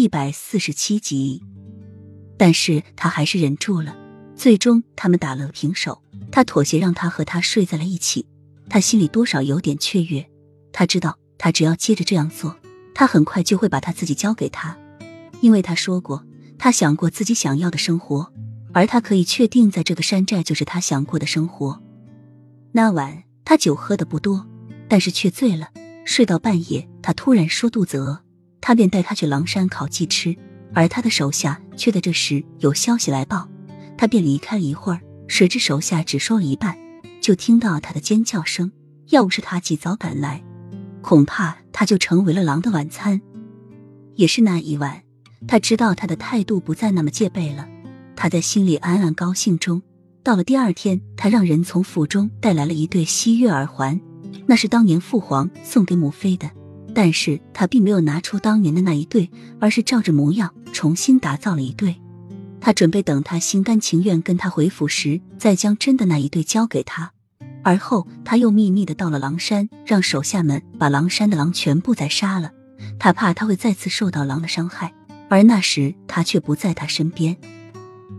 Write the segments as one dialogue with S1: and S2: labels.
S1: 一百四十七集。但是他还是忍住了，最终他们打了平手。他妥协，让他和他睡在了一起。他心里多少有点雀跃，他知道他只要接着这样做，他很快就会把他自己交给他，因为他说过，他想过自己想要的生活，而他可以确定，在这个山寨就是他想过的生活。那晚他酒喝的不多，但是却醉了。睡到半夜，他突然说肚子饿，他便带他去狼山烤鸡吃。而他的手下却在这时有消息来报，他便离开了一会儿。谁知手下只说了一半，就听到他的尖叫声。要不是他及早赶来，恐怕他就成为了狼的晚餐。也是那一晚，他知道他的态度不再那么戒备了。他在心里暗暗高兴中，到了第二天，他让人从府中带来了一对西月耳环，那是当年父皇送给母妃的。但是他并没有拿出当年的那一对，而是照着模样重新打造了一对。他准备等他心甘情愿跟他回府时，再将真的那一对交给他。而后他又秘密的到了狼山，让手下们把狼山的狼全部宰杀了。他怕他会再次受到狼的伤害，而那时他却不在他身边。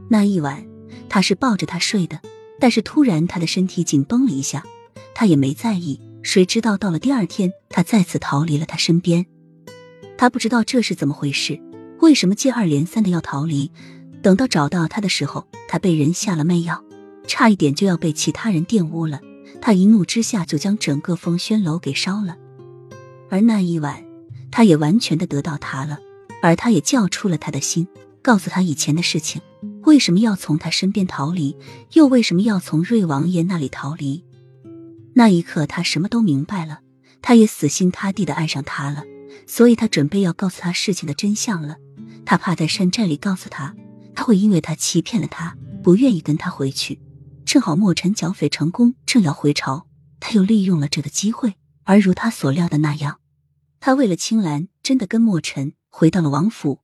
S1: 那一晚他是抱着他睡的，但是突然他的身体紧绷了一下，他也没在意。谁知道到了第二天，他再次逃离了他身边。他不知道这是怎么回事，为什么接二连三的要逃离？等到找到他的时候，他被人下了媚药，差一点就要被其他人玷污了。他一怒之下就将整个风轩楼给烧了。而那一晚，他也完全的得到他了，而他也叫出了他的心，告诉他以前的事情，为什么要从他身边逃离，又为什么要从瑞王爷那里逃离。那一刻，他什么都明白了，他也死心塌地的爱上他了，所以他准备要告诉他事情的真相了。他怕在山寨里告诉他。他会因为他欺骗了他，不愿意跟他回去。正好墨尘剿匪成功，正要回朝，他又利用了这个机会。而如他所料的那样，他为了青兰，真的跟墨尘回到了王府。